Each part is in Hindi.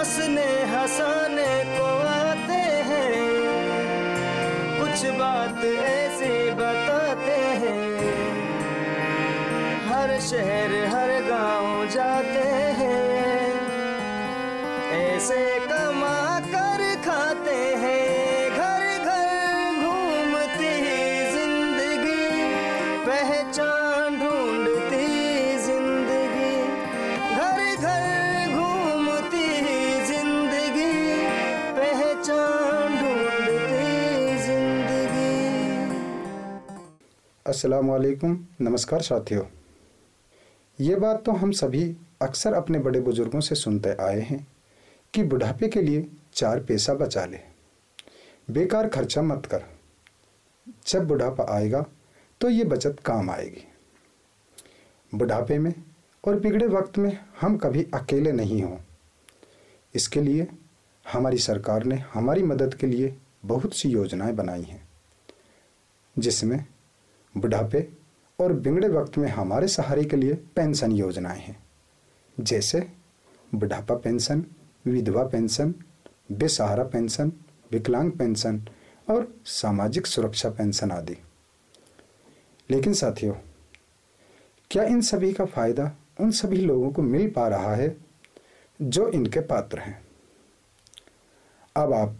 हंसने हंसाने को आते हैं। कुछ बात ऐसे बताते हैं। हर शहर हर अस्सलाम वालेकुम नमस्कार साथियों। ये बात तो हम सभी अक्सर अपने बड़े बुज़ुर्गों से सुनते आए हैं कि बुढ़ापे के लिए चार पैसा बचा ले। बेकार खर्चा मत कर। जब बुढ़ापा आएगा तो ये बचत काम आएगी। बुढ़ापे में और बिगड़े वक्त में हम कभी अकेले नहीं हों। इसके लिए हमारी सरकार ने हमारी मदद के लिए बहुत सी योजनाएँ बनाई हैं, जिसमें बुढ़ापे और बिगड़े वक्त में हमारे सहारे के लिए पेंशन योजनाएँ हैं। जैसे बुढ़ापा पेंशन, विधवा पेंशन, बेसहारा पेंशन, विकलांग पेंशन और सामाजिक सुरक्षा पेंशन आदि। लेकिन साथियों, क्या इन सभी का फ़ायदा उन सभी लोगों को मिल पा रहा है जो इनके पात्र हैं? अब आप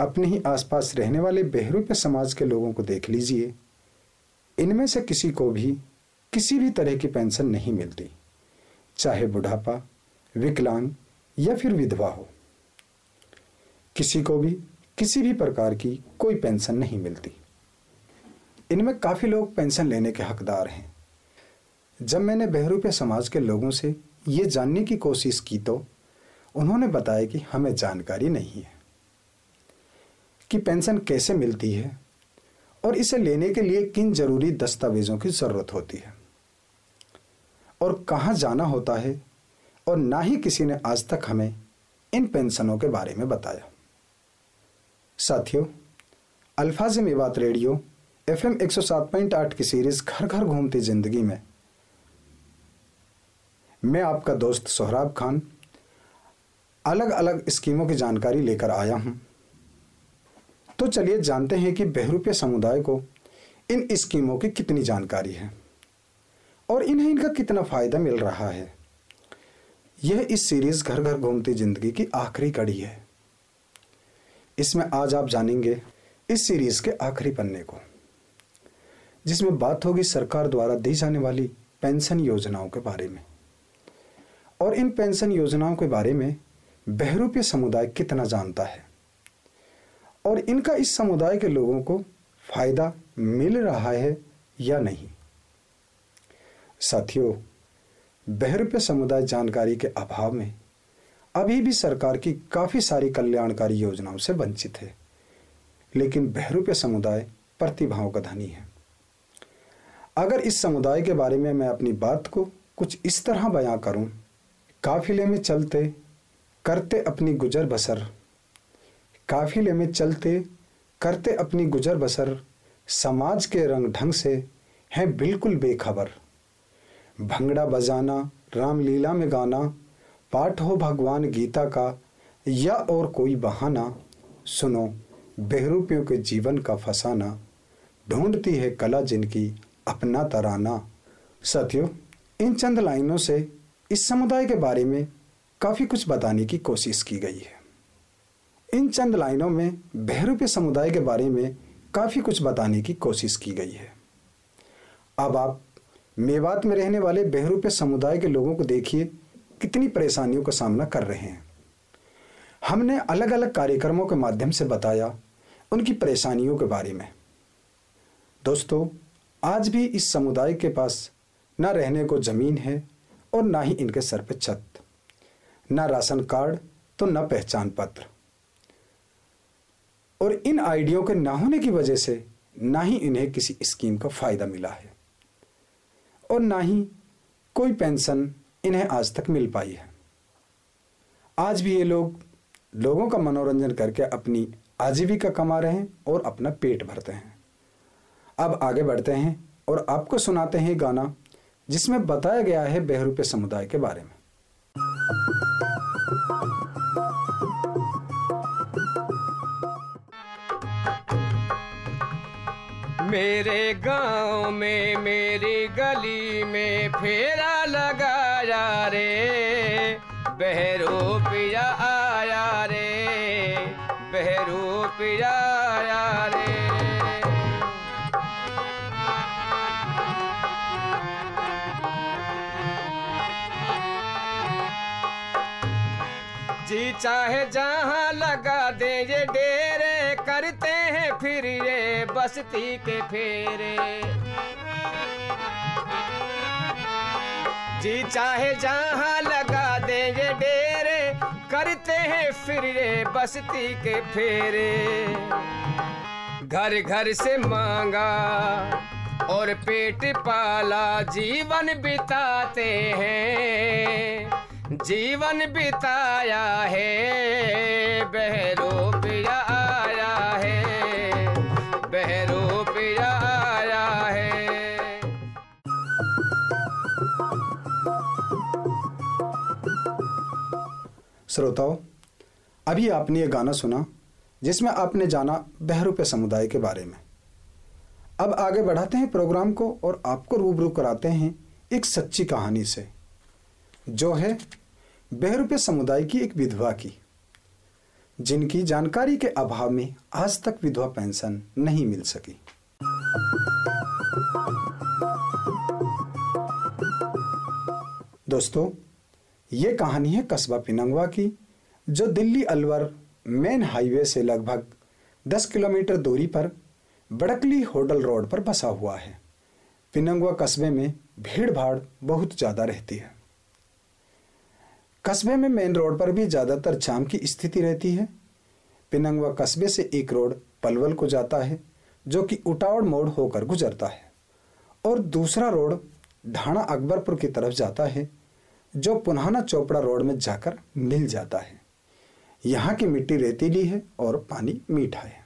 अपने ही आसपास रहने वाले बहरूपे समाज के लोगों को देख लीजिए। इनमें से किसी को भी किसी भी तरह की पेंशन नहीं मिलती। चाहे बुढ़ापा, विकलांग या फिर विधवा हो। किसी को भी किसी भी प्रकार की कोई पेंशन नहीं मिलती। इनमें काफ़ी लोग पेंशन लेने के हकदार हैं। जब मैंने बहरूपे समाज के लोगों से ये जानने की कोशिश की तो उन्होंने बताया कि हमें जानकारी नहीं है कि पेंशन कैसे मिलती है और इसे लेने के लिए किन ज़रूरी दस्तावेजों की ज़रूरत होती है? और कहाँ जाना होता है? और ना ही किसी ने आज तक हमें इन पेंशनों के बारे में बताया। साथियों, Alfaz Mewat radio F M की सीरीज़ घर घर घूमती ज़िंदगी में। मैं आपका दोस्त सोहराब खान अलग अलग स्कीमों की जानकारी लेकर आया हूँ। तो चलिए जानते हैं कि बहरूपे समुदाय को इन स्कीमों की कितनी जानकारी है और इन्हें इनका कितना फ़ायदा मिल रहा है। यह इस सीरीज़ घर घर घूमती ज़िंदगी की आखिरी कड़ी है। इसमें आज आप जानेंगे इस सीरीज़ के आखिरी पन्ने को, जिसमें बात होगी सरकार द्वारा दी जाने वाली पेंशन योजनाओं के बारे में। और इन पेंशन योजनाओं के बारे में बहरूपे समुदाय कितना जानता है? और इनका इस समुदाय के लोगों को फ़ायदा मिल रहा है या नहीं? साथियों बहरूपे समुदाय जानकारी के अभाव में अभी भी सरकार की काफ़ी सारी कल्याणकारी योजनाओं से वंचित है, लेकिन बहरूपे समुदाय प्रतिभाओं का धनी है। अगर इस समुदाय के बारे में मैं अपनी बात को कुछ इस तरह बयां करूँ, काफिले में चलते, करते अपनी गुजर बसर काफिले में चलते करते अपनी गुजर बसर, समाज के रंग ढंग से हैं बिल्कुल बेखबर। भंगड़ा बजाना, रामलीला में गाना, पाठ हो भगवान गीता का, या और कोई बहाना, सुनो, बहरूपियों के जीवन का फसाना, ढूंढती है कला जिनकी अपना तराना। साथियों, इन चंद लाइनों से इस समुदाय के बारे में काफ़ी कुछ बताने की कोशिश की गई है। इन चंद लाइनों में बहरूपे समुदाय के बारे में काफ़ी कुछ बताने की कोशिश की गई है। अब आप मेवात में रहने वाले बहरूपे समुदाय के लोगों को देखिए कितनी परेशानियों का सामना कर रहे हैं। हमने अलग अलग कार्यक्रमों के माध्यम से बताया उनकी परेशानियों के बारे में। दोस्तों, आज भी इस समुदाय के पास न रहने को ज़मीन है और ना ही इनके सर पर छत। ना राशन कार्ड तो न पहचान पत्र। और इन आईडियों के ना होने की वजह से ना ही इन्हें किसी स्कीम का फ़ायदा मिला है और ना ही कोई पेंशन इन्हें आज तक मिल पाई है। आज भी ये लोग लोगों का मनोरंजन करके अपनी आजीविका कमा रहे हैं और अपना पेट भरते हैं। अब आगे बढ़ते हैं और आपको सुनाते हैं गाना जिसमें बताया गया है बहरूपे समुदाय के बारे में। मेरे गाँव में, मेरी गली में फेरा लगाया रे। बहरू पिया आया रे, बहरू पिया आया रे। जी चाहे जहाँ लगा दे ये ये बस्ती के फेरे। जी चाहे जहाँ लगा दे ये डेरे, करते हैं फिर ये बस्ती के फेरे। घर घर से मांगा और पेट पाला, जीवन बिताते हैं। जीवन बिताया है बहरू श्रोताओं, अभी आपने ये गाना सुना, जिसमें आपने जाना बहरूपे समुदाय के बारे में। अब आगे बढ़ाते हैं प्रोग्राम को और आपको रूबरू कराते हैं एक सच्ची कहानी से, जो है बहरूपे समुदाय की एक विधवा की, जिनकी जानकारी के अभाव में आज तक विधवा पेंशन नहीं मिल सकी। दोस्तों ये कहानी है कस्बा पिनंगवा की, जो दिल्ली अलवर मेन हाईवे से लगभग 10 किलोमीटर दूरी पर बड़कली होटल रोड पर बसा हुआ है। पिनंगवा कस्बे में भीड़ भाड़ बहुत ज़्यादा रहती है। कस्बे में मेन रोड पर भी ज़्यादातर जाम की स्थिति रहती है। पिनंगवा कस्बे से एक रोड पलवल को जाता है, जो कि उटावड़ मोड़ होकर गुजरता है, और दूसरा रोड ढाणा अकबरपुर की तरफ़ जाता है जो पुनहाना चोपड़ा रोड में जाकर मिल जाता है। यहाँ की मिट्टी रेतीली है और पानी मीठा है।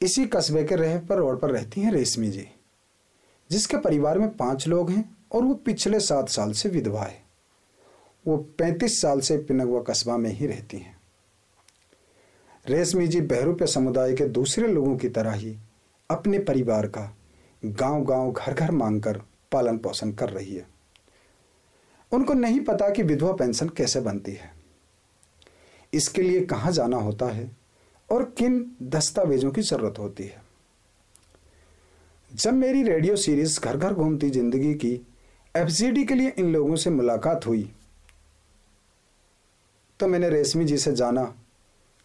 इसी कस्बे के रह पर रोड पर रहती हैं रेशमी जी, जिसके परिवार में पाँच लोग हैं और वो पिछले सात साल से विधवा है। वो पैंतीस साल से पिनगवा कस्बा में ही रहती हैं। रेशमी जी बहरूपे समुदाय के दूसरे लोगों की तरह ही अपने परिवार का गाँव गाँव घर घर मांगकर पालन पोषण कर रही है। उनको नहीं पता कि विधवा पेंशन कैसे बनती है। इसके लिए कहाँ जाना होता है और किन दस्तावेजों की ज़रूरत होती है। जब मेरी रेडियो सीरीज़ घर घर घूमती ज़िंदगी की एफसीडी के लिए इन लोगों से मुलाकात हुई तो मैंने रेशमी जी से जाना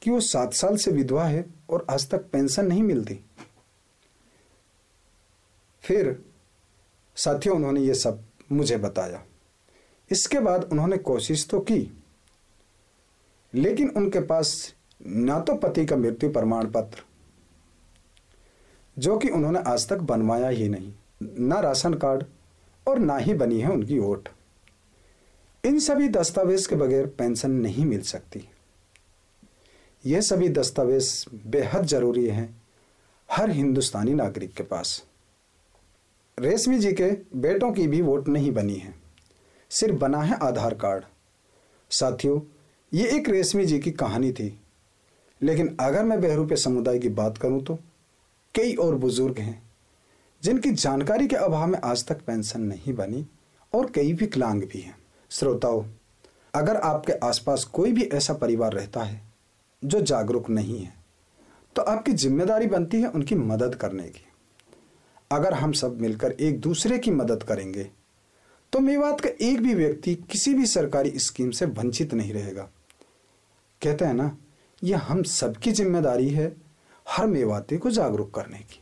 कि वो सात साल से विधवा है और आज तक पेंशन नहीं मिलती। फिर साथियों, उन्होंने ये सब मुझे बताया। इसके बाद उन्होंने कोशिश तो की। लेकिन उनके पास ना तो पति का मृत्यु प्रमाण पत्र, जो कि उन्होंने आज तक बनवाया ही नहीं, ना राशन कार्ड और ना ही बनी है उनकी वोट इन सभी दस्तावेज़ के बगैर पेंशन नहीं मिल सकती। यह सभी दस्तावेज़ बेहद ज़रूरी हैं हर हिंदुस्तानी नागरिक के पास। रेशमी जी के बेटों की भी वोट नहीं बनी है। सिर्फ़ बना है आधार कार्ड। साथियों, ये एक रेशमी जी की कहानी थी। लेकिन अगर मैं बहरूपे समुदाय की बात करूँ तो कई और बुज़ुर्ग हैं, जिनकी जानकारी के अभाव में आज तक पेंशन नहीं बनी और कई विकलांग भी हैं। श्रोताओं, अगर आपके आसपास कोई भी ऐसा परिवार रहता है जो जागरूक नहीं है तो आपकी ज़िम्मेदारी बनती है उनकी मदद करने की। अगर हम सब मिलकर एक दूसरे की मदद करेंगे तो मेवात का एक भी व्यक्ति किसी भी सरकारी स्कीम से वंचित नहीं रहेगा। कहते हैं ना, यह हम सबकी ज़िम्मेदारी है हर मेवाती को जागरूक करने की।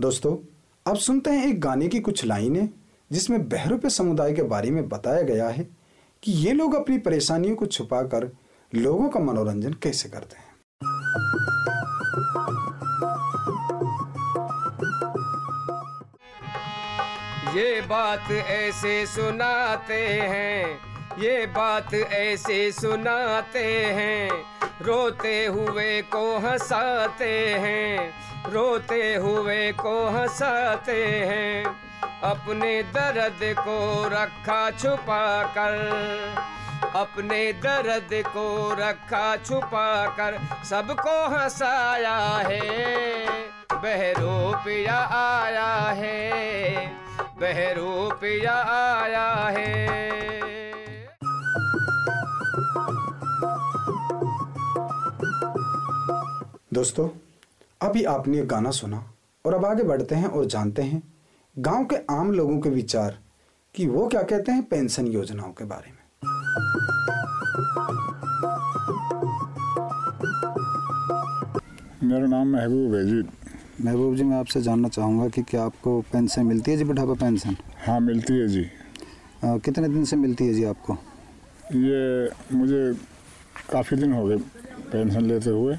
दोस्तों, अब सुनते हैं एक गाने की कुछ लाइनें जिसमें बहरूपे समुदाय के बारे में बताया गया है कि ये लोग अपनी परेशानियों को छुपाकर लोगों का मनोरंजन कैसे करते हैं। ये बात ऐसे सुनाते हैं, ये बात ऐसे सुनाते हैं। रोते हुए को हंसाते हैं, रोते हुए को हंसाते हैं। अपने दर्द को रखा छुपा कर, अपने दर्द को रखा छुपा कर, सबको हंसाया है, बहरो पिया आया है। बहरूपिया आया है। दोस्तों अभी आपने ये गाना सुना और अब आगे बढ़ते हैं और जानते हैं गाँव के आम लोगों के विचार कि वो क्या कहते हैं पेंशन योजनाओं के बारे में। मेरा नाम महबूब है जी महबूब जी मैं आपसे जानना चाहूँगा कि क्या आपको पेंशन मिलती है जी बुढ़ापा पेंशन हाँ मिलती है जी। अ, कितने दिन से मिलती है जी आपको? ये मुझे काफ़ी दिन हो गए पेंशन लेते हुए।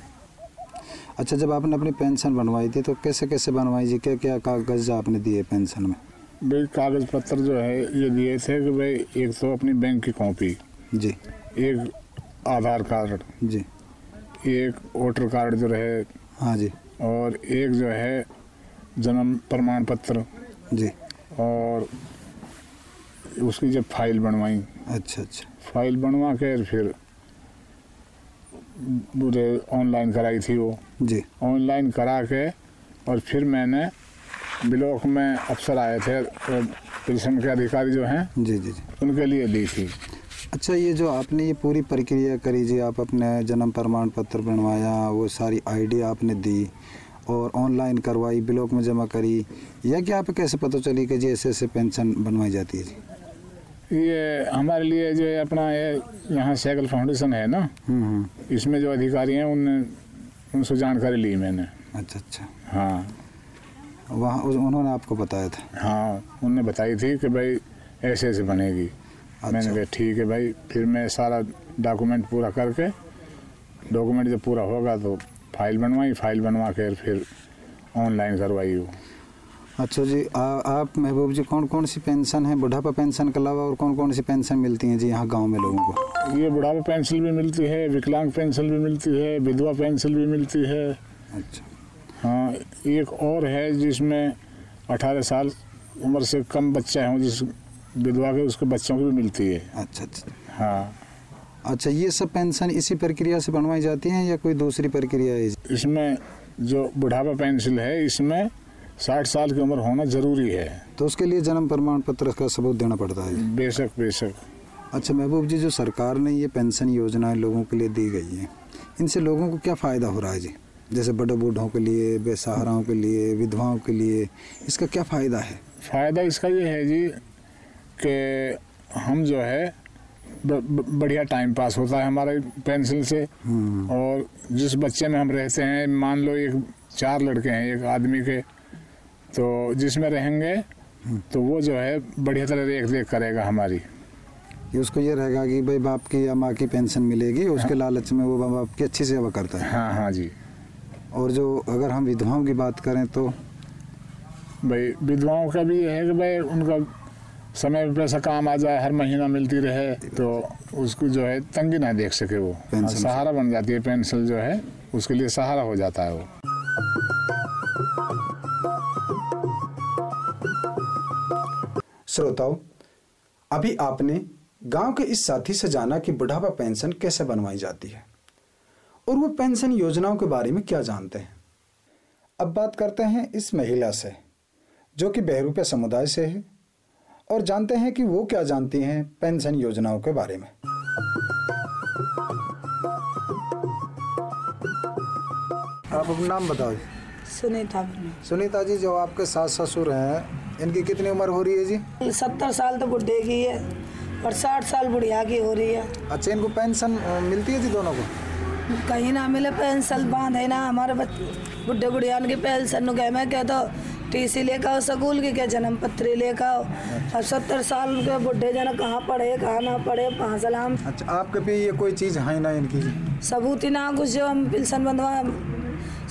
अच्छा जब आपने अपनी पेंशन बनवाई थी तो कैसे कैसे बनवाई जी? क्या क्या कागज़ आपने दिए पेंशन में? भाई कागज़ पत्र जो है ये दिए थे कि भाई एक तो अपनी बैंक की कॉपी जी। एक आधार कार्ड जी। एक वोटर कार्ड जो रहे हाँ जी। और एक जो है जन्म प्रमाण पत्र जी। और उसकी जब फ़ाइल बनवाई। अच्छा अच्छा। फ़ाइल बनवा के फिर ऑनलाइन कराई थी वो। जी। ऑनलाइन करा के और फिर मैंने ब्लॉक में अफसर आए थे पेंशन के अधिकारी जो हैं जी जी जी। उनके लिए ली थी। अच्छा ये जो आपने ये पूरी प्रक्रिया करी जी आप अपने जन्म प्रमाण पत्र बनवाया वो सारी आईडी आपने दी और ऑनलाइन करवाई ब्लॉक में जमा करी या कि आप कैसे पता चली कि जी ऐसे ऐसे पेंशन बनवाई जाती है जी? ये हमारे लिए जो है अपना ये यहाँ साइकिल फाउंडेशन है ना? हम्म हम्म। इसमें जो अधिकारी हैं उनने उनसे जानकारी ली मैंने। अच्छा अच्छा। हाँ। वहाँ उन्होंने आपको बताया था? हाँ उनने बताई थी कि भाई ऐसे ऐसे बनेगी। मैंने अच्छा। कहा ठीक है भाई। फिर मैं सारा डॉक्यूमेंट पूरा करके डॉक्यूमेंट जब पूरा होगा तो फ़ाइल बनवाई फ़ाइल बनवा कर फिर ऑनलाइन करवाई वो। अच्छा जी आ, आप महबूब जी कौन कौन सी पेंशन है? बुढ़ापा पेंशन के अलावा और कौन कौन सी पेंशन मिलती हैं? जी यहाँ गाँव में लोगों को। ये बुढ़ापा पेंशन भी मिलती है विकलांग पेंशन भी मिलती है विधवा पेंशन भी मिलती है। अच्छा। हाँ एक और है जिसमें अठारह साल उम्र से कम बच्चे हों जिस विधवा के उसके बच्चों की भी मिलती है। अच्छा अच्छा हाँ। अच्छा ये सब पेंशन इसी प्रक्रिया से बनवाई जाती है या कोई दूसरी प्रक्रिया है? इसमें जो बुढ़ापा पेंशन है इसमें साठ साल की उम्र होना ज़रूरी है। तो उसके लिए जन्म प्रमाण पत्र का सबूत देना पड़ता है? बेशक बेशक। अच्छा महबूब जी जो सरकार ने ये पेंशन योजनाएँ लोगों के लिए दी गई हैं इनसे लोगों को क्या फ़ायदा हो रहा है जी? जैसे बड़े बूढ़ों के लिए बेसहाराओं के लिए विधवाओं के लिए इसका क्या फ़ायदा है? फ़ायदा इसका ये है जी कि हम जो है ब- ब- बढ़िया टाइम पास होता है हमारे पेंसिल से। हम्म, और जिस बच्चे में हम रहते हैं मान लो एक चार लड़के हैं एक आदमी के तो जिसमें रहेंगे तो वो जो है बढ़िया तरह देख देख करेगा हमारी। कि उसको ये रहेगा कि भाई बाप की या माँ की पेंशन मिलेगी उसके हाँ। लालच में वो बाप की अच्छी सेवा करता है। हाँ हाँ जी। और जो अगर हम विधवाओं की बात करें तो? भाई विधवाओं का भी है कि भाई उनका समय पैसा काम आ जाए हर महीना मिलती रहे तो उसको जो है तंगी ना देख सके वो। सहारा बन जाती है पेंशन जो है उसके लिए सहारा हो जाता है वो। श्रोताओं अभी आपने गाँव के इस साथी से जाना कि बुढ़ापा पेंशन कैसे बनवाई जाती है? और वो पेंशन योजनाओं के बारे में क्या जानते हैं? अब बात करते हैं इस महिला से जो कि बहरूपे समुदाय से है। और जानते हैं कि वो क्या जानती हैं पेंशन योजनाओं के बारे में। आप अपना नाम बताओ सुनीता सुनीता जी जो आपके सास ससुर हैं इनकी कितनी उम्र हो रही है जी? सत्तर साल तो बुढ़े की है और साठ साल बुढ़िया की हो रही है। अच्छा इनको पेंशन मिलती है जी दोनों को? कहीं ना मिले पेंशन बांधे ना हमारे बुढ़े बुढ़िया की पेंशन गए मैं कह दो टीसी लेकर आओ स्कूल की क्या जन्म पत्री लेकर आओ? अब सत्तर साल के बुढ़े जन कहाँ पढ़े कहाँ ना पढ़े कहाँ सलाम अच्छा आपके पे ये कोई चीज़ है ना इनकी? सबूत ही ना कुछ जो हम पिल्सन बंधवा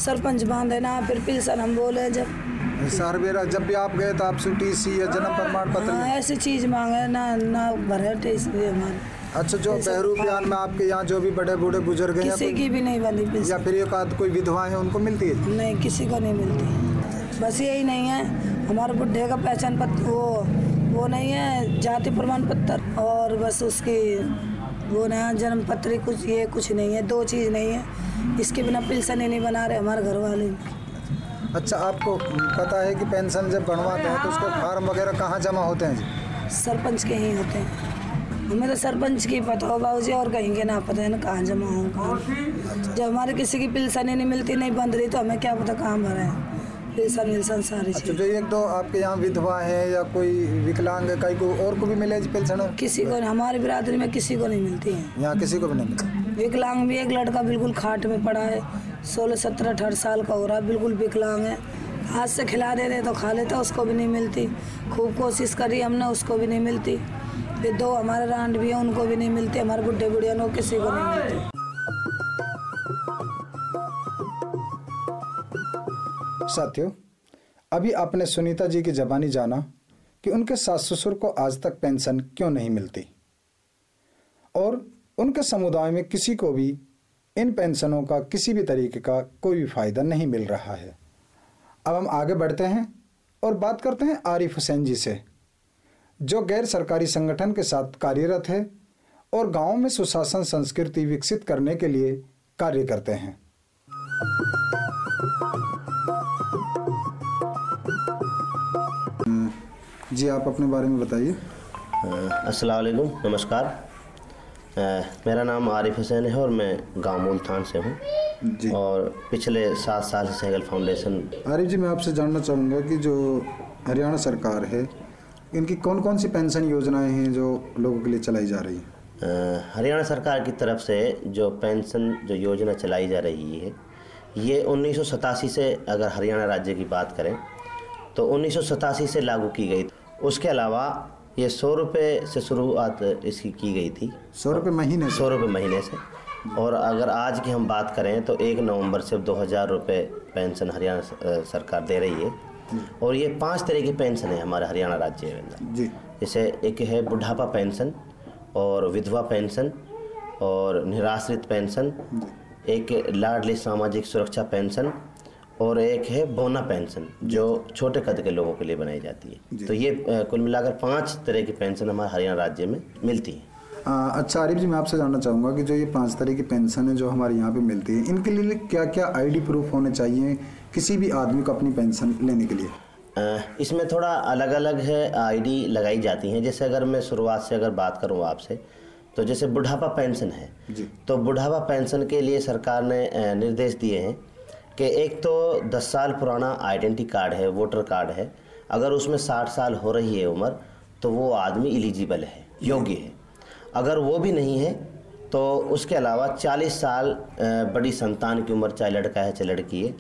सरपंच बांधे ना फिर पिल्सन हम बोले जब सर बेरा जब भी आप गए तो आपसे टीसी या जन्म प्रमाण पत्र हाँ ऐसी चीज़ मांगे ना ना भरे टीसी हमारे। अच्छा जो बहरू बयान में आपके यहाँ जो भी बड़े बूढ़े बुज़ुर्ग हैं किसी की भी नहीं बनी या फिर एक आध कोई विधवा है उनको मिलती है? नहीं किसी को नहीं मिलती। बस यही नहीं है। हमारे बुढ़े का पहचान पत्र वो वो नहीं है जाति प्रमाण पत्र और बस उसकी वो ना जन्म पत्र कुछ ये कुछ नहीं है दो चीज़ नहीं है। इसके बिना पेंशन ही नहीं बना रहे हमारे घर वाले अच्छा आपको पता है कि पेंशन जब बनवाते हैं तो उसको फार्म वगैरह कहाँ जमा होते हैं जी? सरपंच के ही होते हैं। हमें तो सरपंच की पता हो बाबू जी और कहीं के ना पता है ना कहाँ जमा हो कहाँ। जब हमारे किसी की पिलसन ही नहीं मिलती नहीं बंद रही तो हमें क्या पता कहाँ भरा है। पिलसन विलसन सारी अच्छा जो एक तो आपके यहाँ विधवा है या कोई विकलांग है कहीं को और को भी मिले पेंशन? किसी को हमारे बिरादरी में किसी को नहीं मिलती है। यहाँ किसी को भी नहीं मिले विकलांग भी एक लड़का बिल्कुल खाट में पड़ा है सोलह सत्रह अठारह साल का हो रहा है बिल्कुल विकलांग है। हाथ से खिला दे रहे तो खा लेता उसको भी नहीं मिलती। खूब कोशिश करी हमने उसको भी नहीं मिलती। फिर दो हमारे रांड भी है उनको भी नहीं मिलती हमारे बुढ़े बुढ़िया नो किसी को नहीं मिलती। साथियों, अभी आपने सुनीता जी की जबानी जाना कि उनके सास ससुर को आज तक पेंशन क्यों नहीं मिलती? और उनके समुदाय में किसी को भी इन पेंशनों का किसी भी तरीके का कोई भी फ़ायदा नहीं मिल रहा है। अब हम आगे बढ़ते हैं और बात करते हैं आरिफ हुसैन जी से, जो गैर सरकारी संगठन के साथ कार्यरत है और गाँव में सुशासन संस्कृति विकसित करने के लिए कार्य करते हैं। जी आप अपने बारे में बताइए। अस्सलाम वालेकुम नमस्कार। अ, मेरा नाम आरिफ हुसैन है और मैं गाँव मुल्तान से हूँ। जी। और पिछले सात साल से सहगल फाउंडेशन आरिफ जी मैं आपसे जानना चाहूँगा कि जो हरियाणा सरकार है इनकी कौन कौन सी पेंशन योजनाएँ हैं जो लोगों के लिए चलाई जा रही है? हरियाणा सरकार की तरफ़ से जो पेंशन जो योजना चलाई जा रही है ये उन्नीस सौ सतासी से अगर हरियाणा राज्य की बात करें तो उन्नीस सौ सतासी से लागू की गई उसके अलावा ये सौ रुपये से शुरुआत इसकी की गई थी। सौ रुपये महीने सौ? रुपये महीने से। और अगर आज की हम बात करें तो एक नवंबर से दो हज़ार रुपये पेंशन हरियाणा सरकार दे रही है। और ये पाँच तरह की पेंशन है हमारे हरियाणा राज्य में। अंदर जी। जैसे एक है बुढ़ापा पेंशन और विधवा पेंशन और निराश्रित पेंशन। एक लाडली सामाजिक सुरक्षा पेंशन और एक है बोना पेंशन जो छोटे कद के लोगों के लिए बनाई जाती है। तो ये कुल मिलाकर पाँच तरह की पेंशन हमारे हरियाणा राज्य में मिलती है। आ, अच्छा आरिफ जी मैं आपसे जानना चाहूँगा कि जो ये पाँच तरह की पेंशन है जो हमारे यहाँ पे मिलती है इनके लिए क्या क्या आईडी प्रूफ होने चाहिए किसी भी आदमी को अपनी पेंशन लेने के लिए? इसमें थोड़ा अलग अलग है आईडी लगाई जाती हैं। जैसे अगर मैं शुरुआत से अगर बात करूँ आपसे तो जैसे बुढ़ापा पेंशन है। तो बुढ़ापा पेंशन के लिए सरकार ने निर्देश दिए हैं कि एक तो 10 साल पुराना आइडेंटिटी कार्ड है, वोटर कार्ड है। अगर उसमें 60 साल हो रही है उम्र तो वो आदमी एलिजिबल है, योग्य है। अगर वो भी नहीं है तो उसके अलावा 40 साल बड़ी संतान की उम्र, चाहे लड़का है, चाहे लड़की है,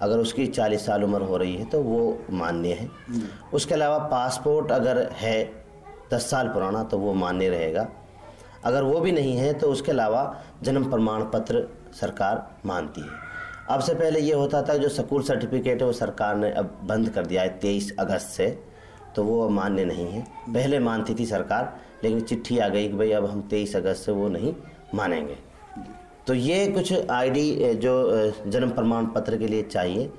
अगर उसकी 40 साल उम्र हो रही है तो वो मान्य है। उसके अलावा पासपोर्ट अगर है 10 साल पुराना तो वो मान्य रहेगा। अगर वो भी नहीं है तो उसके अलावा जन्म प्रमाण पत्र सरकार मानती है। अब से पहले ये होता था जो स्कूल सर्टिफिकेट है वो सरकार ने अब बंद कर दिया है तेईस अगस्त से तो वो मान्य नहीं है। पहले मानती थी सरकार, लेकिन चिट्ठी आ गई कि भाई अब हम तेईस अगस्त से वो नहीं मानेंगे। तो ये कुछ आईडी जो जन्म प्रमाण पत्र के लिए चाहिए।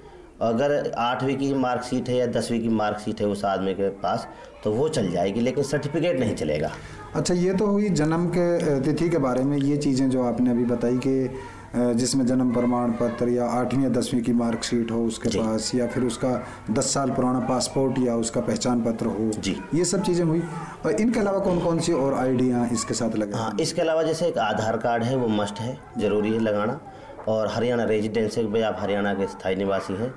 अगर आठवीं की मार्कशीट है या दसवीं की मार्कशीट है उस आदमी के पास तो वो चल जाएगी, लेकिन सर्टिफिकेट नहीं चलेगा। अच्छा ये तो हुई जन्म के तिथि के बारे में ये चीज़ें जो आपने अभी बताई कि जिसमें जन्म प्रमाण पत्र या आठवीं या दसवीं की मार्कशीट हो उसके पास या फिर उसका दस साल पुराना पासपोर्ट या उसका पहचान पत्र हो जी। ये सब चीज़ें हुई। और इनके अलावा कौन कौन सी और आईडियाँ इसके साथ लगे हाँ इसके अलावा जैसे एक आधार कार्ड है वो मस्ट है ज़रूरी है लगाना। और हरियाणा रेजिडेंस है भाई आप हरियाणा के स्थायी निवासी हैं।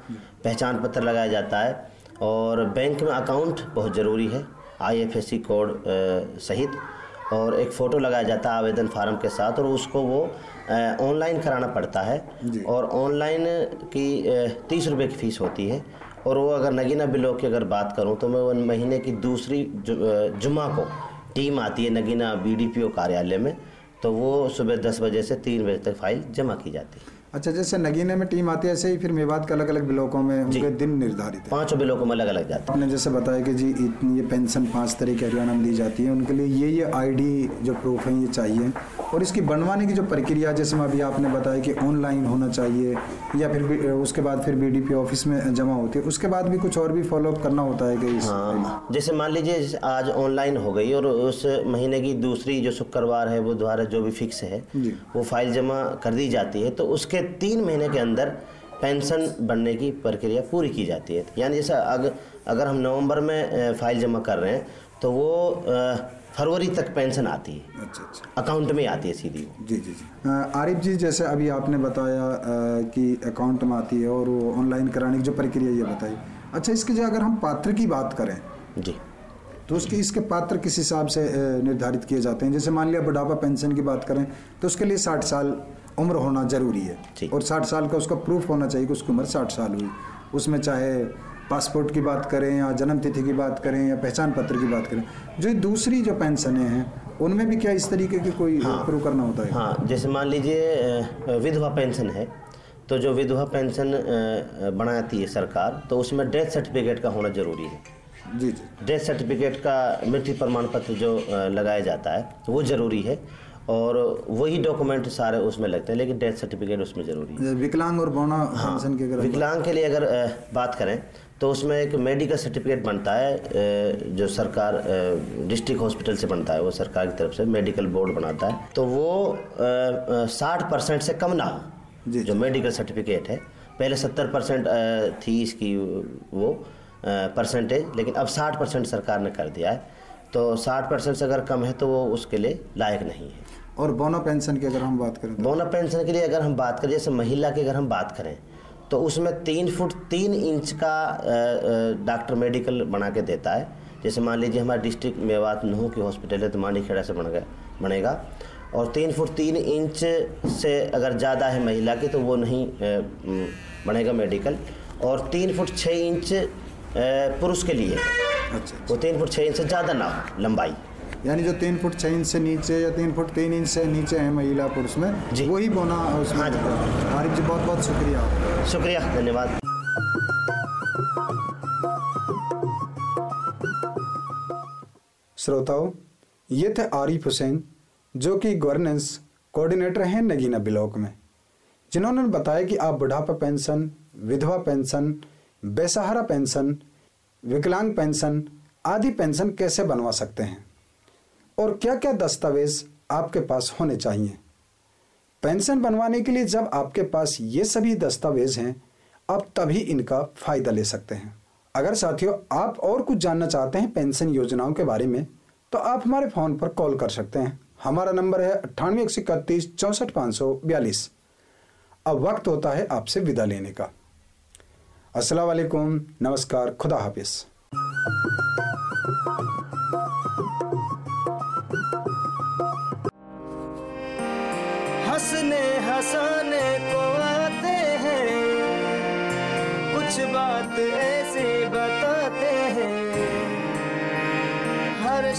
पहचान पत्र लगाया जाता है। और बैंक में अकाउंट बहुत ज़रूरी है आईएफएससी कोड सहित। और एक फ़ोटो लगाया जाता है आवेदन फार्म के साथ और उसको वो ऑनलाइन कराना पड़ता है। और ऑनलाइन की तीस रुपये की फ़ीस होती है। और वो अगर नगीना बिलों की अगर बात करूँ तो मैं वो महीने की दूसरी जुमा को टीम आती है नगीना बीडीपीओ कार्यालय में तो वो सुबह दस बजे से तीन बजे तक फ़ाइल जमा की जाती है। अच्छा जैसे नगीने में टीम आती है ऐसे ही फिर मेवात के अलग अलग ब्लॉकों में उनके दिन निर्धारित है। पाँचों बिलों को अलग अलग जाते हैं। आपने जैसे बताया कि जी इतनी ये पेंशन पाँच तरह की हरियाणा में दी जाती है उनके लिए ये ये आईडी जो प्रूफ है ये चाहिए। और इसकी बनवाने की जो प्रक्रिया जैसे में अभी आपने बताया कि ऑनलाइन होना चाहिए या फिर उसके बाद फिर बीडीपी ऑफ़िस में जमा होती है उसके बाद भी कुछ और भी फॉलोअप करना होता है कि हाँ। जैसे मान लीजिए आज ऑनलाइन हो गई और उस महीने की दूसरी जो शुक्रवार है बुधवार है जो भी फिक्स है वो फ़ाइल जमा कर दी जाती है तो उसके तीन महीने के अंदर पेंशन बनने की प्रक्रिया पूरी की जाती है। यानी जैसे अगर अगर हम नवंबर में फ़ाइल जमा कर रहे हैं तो वो फरवरी तक पेंशन आती है। अच्छा अच्छा। अकाउंट में आती है सीधी। जी जी जी। आरिफ जी जैसे अभी आपने बताया कि अकाउंट में आती है और वो ऑनलाइन कराने की जो प्रक्रिया ये बताई। अच्छा इसके जो अगर हम पात्र की बात करें जी। तो उसके इसके पात्र किस हिसाब से निर्धारित किए जाते हैं? जैसे मान लिया बुढ़ापा पेंशन की बात करें तो उसके लिए साठ साल उम्र होना ज़रूरी है। और साठ साल का उसका प्रूफ होना चाहिए कि उसकी उम्र साठ साल हुई। उसमें चाहे पासपोर्ट की बात करें या जन्म तिथि की बात करें या पहचान पत्र की बात करें जो दूसरी जो पेंशनें हैं उनमें भी क्या इस तरीके की कोई हाँ, प्रूव करना होता है? हाँ जैसे मान लीजिए विधवा पेंशन है तो जो विधवा पेंशन बनाती है सरकार तो उसमें डेथ सर्टिफिकेट का होना ज़रूरी है। जी जी। डेथ सर्टिफिकेट का मृत्यु प्रमाण पत्र जो लगाया जाता है वो ज़रूरी है। और वही डॉक्यूमेंट सारे उसमें लगते हैं लेकिन डेथ सर्टिफिकेट उसमें ज़रूरी है। विकलांग और बौना हाँ के अगर विकलांग के लिए अगर बात करें तो उसमें एक मेडिकल सर्टिफिकेट बनता है जो सरकार डिस्ट्रिक्ट हॉस्पिटल से बनता है वो सरकार की तरफ़ से मेडिकल बोर्ड बनाता है तो वो साठ परसेंट से कम ना हो जो मेडिकल सर्टिफिकेट है। पहले सत्तर परसेंट थी इसकी वो परसेंटेज लेकिन अब साठ परसेंट सरकार ने कर दिया है तो साठ परसेंट से अगर कम है तो वो उसके लिए लायक नहीं है। और बोना पेंशन की अगर हम बात करें तो? बोना पेंशन के लिए अगर हम बात करें जैसे महिला की अगर हम बात करें तो उसमें तीन फुट तीन इंच का डॉक्टर मेडिकल बना के देता है। जैसे मान लीजिए हमारे डिस्ट्रिक्ट मेवात नहू की हॉस्पिटल है तो मांडी खेड़ा से बन गया बनेगा। और तीन फुट तीन इंच से अगर ज़्यादा है महिला की तो वो नहीं बनेगा मेडिकल। और तीन फुट छः इंच पुरुष के लिए अच्छा, अच्छा। वो तीन फुट छः इंच से ज़्यादा ना हो लंबाई। यानी जो तीन फुट छः इंच से नीचे या तीन फुट तीन इंच से नीचे है महिला पुरुष में जी। वही बोना उसमें हाँ आरिफ जी बहुत बहुत शुक्रिया शुक्रिया धन्यवाद। श्रोताओं ये थे आरिफ हुसैन जो कि गवर्नेंस कोऑर्डिनेटर हैं नगीना ब्लॉक में जिन्होंने बताया कि आप बुढ़ापा पेंशन विधवा पेंशन बेसहारा पेंशन विकलांग पेंशन आदि पेंशन कैसे बनवा सकते हैं। और क्या क्या दस्तावेज़ आपके पास होने चाहिए? पेंशन बनवाने के लिए जब आपके पास ये सभी दस्तावेज़ हैं, आप तभी इनका फ़ायदा ले सकते हैं। अगर साथियों, आप और कुछ जानना चाहते हैं पेंशन योजनाओं के बारे में तो आप हमारे फ़ोन पर कॉल कर सकते हैं। हमारा नंबर है अट्ठानवे, एक सौ इकतीस, चौसठ, पाँच सौ बयालीस। अब वक्त होता है आपसे विदा लेने का। अस्सलाम वालेकुम, नमस्कार, खुदा हाफिज।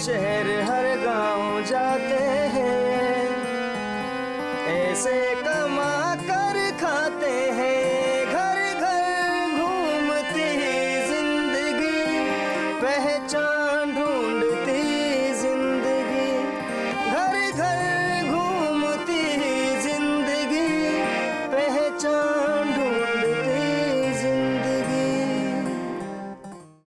शहर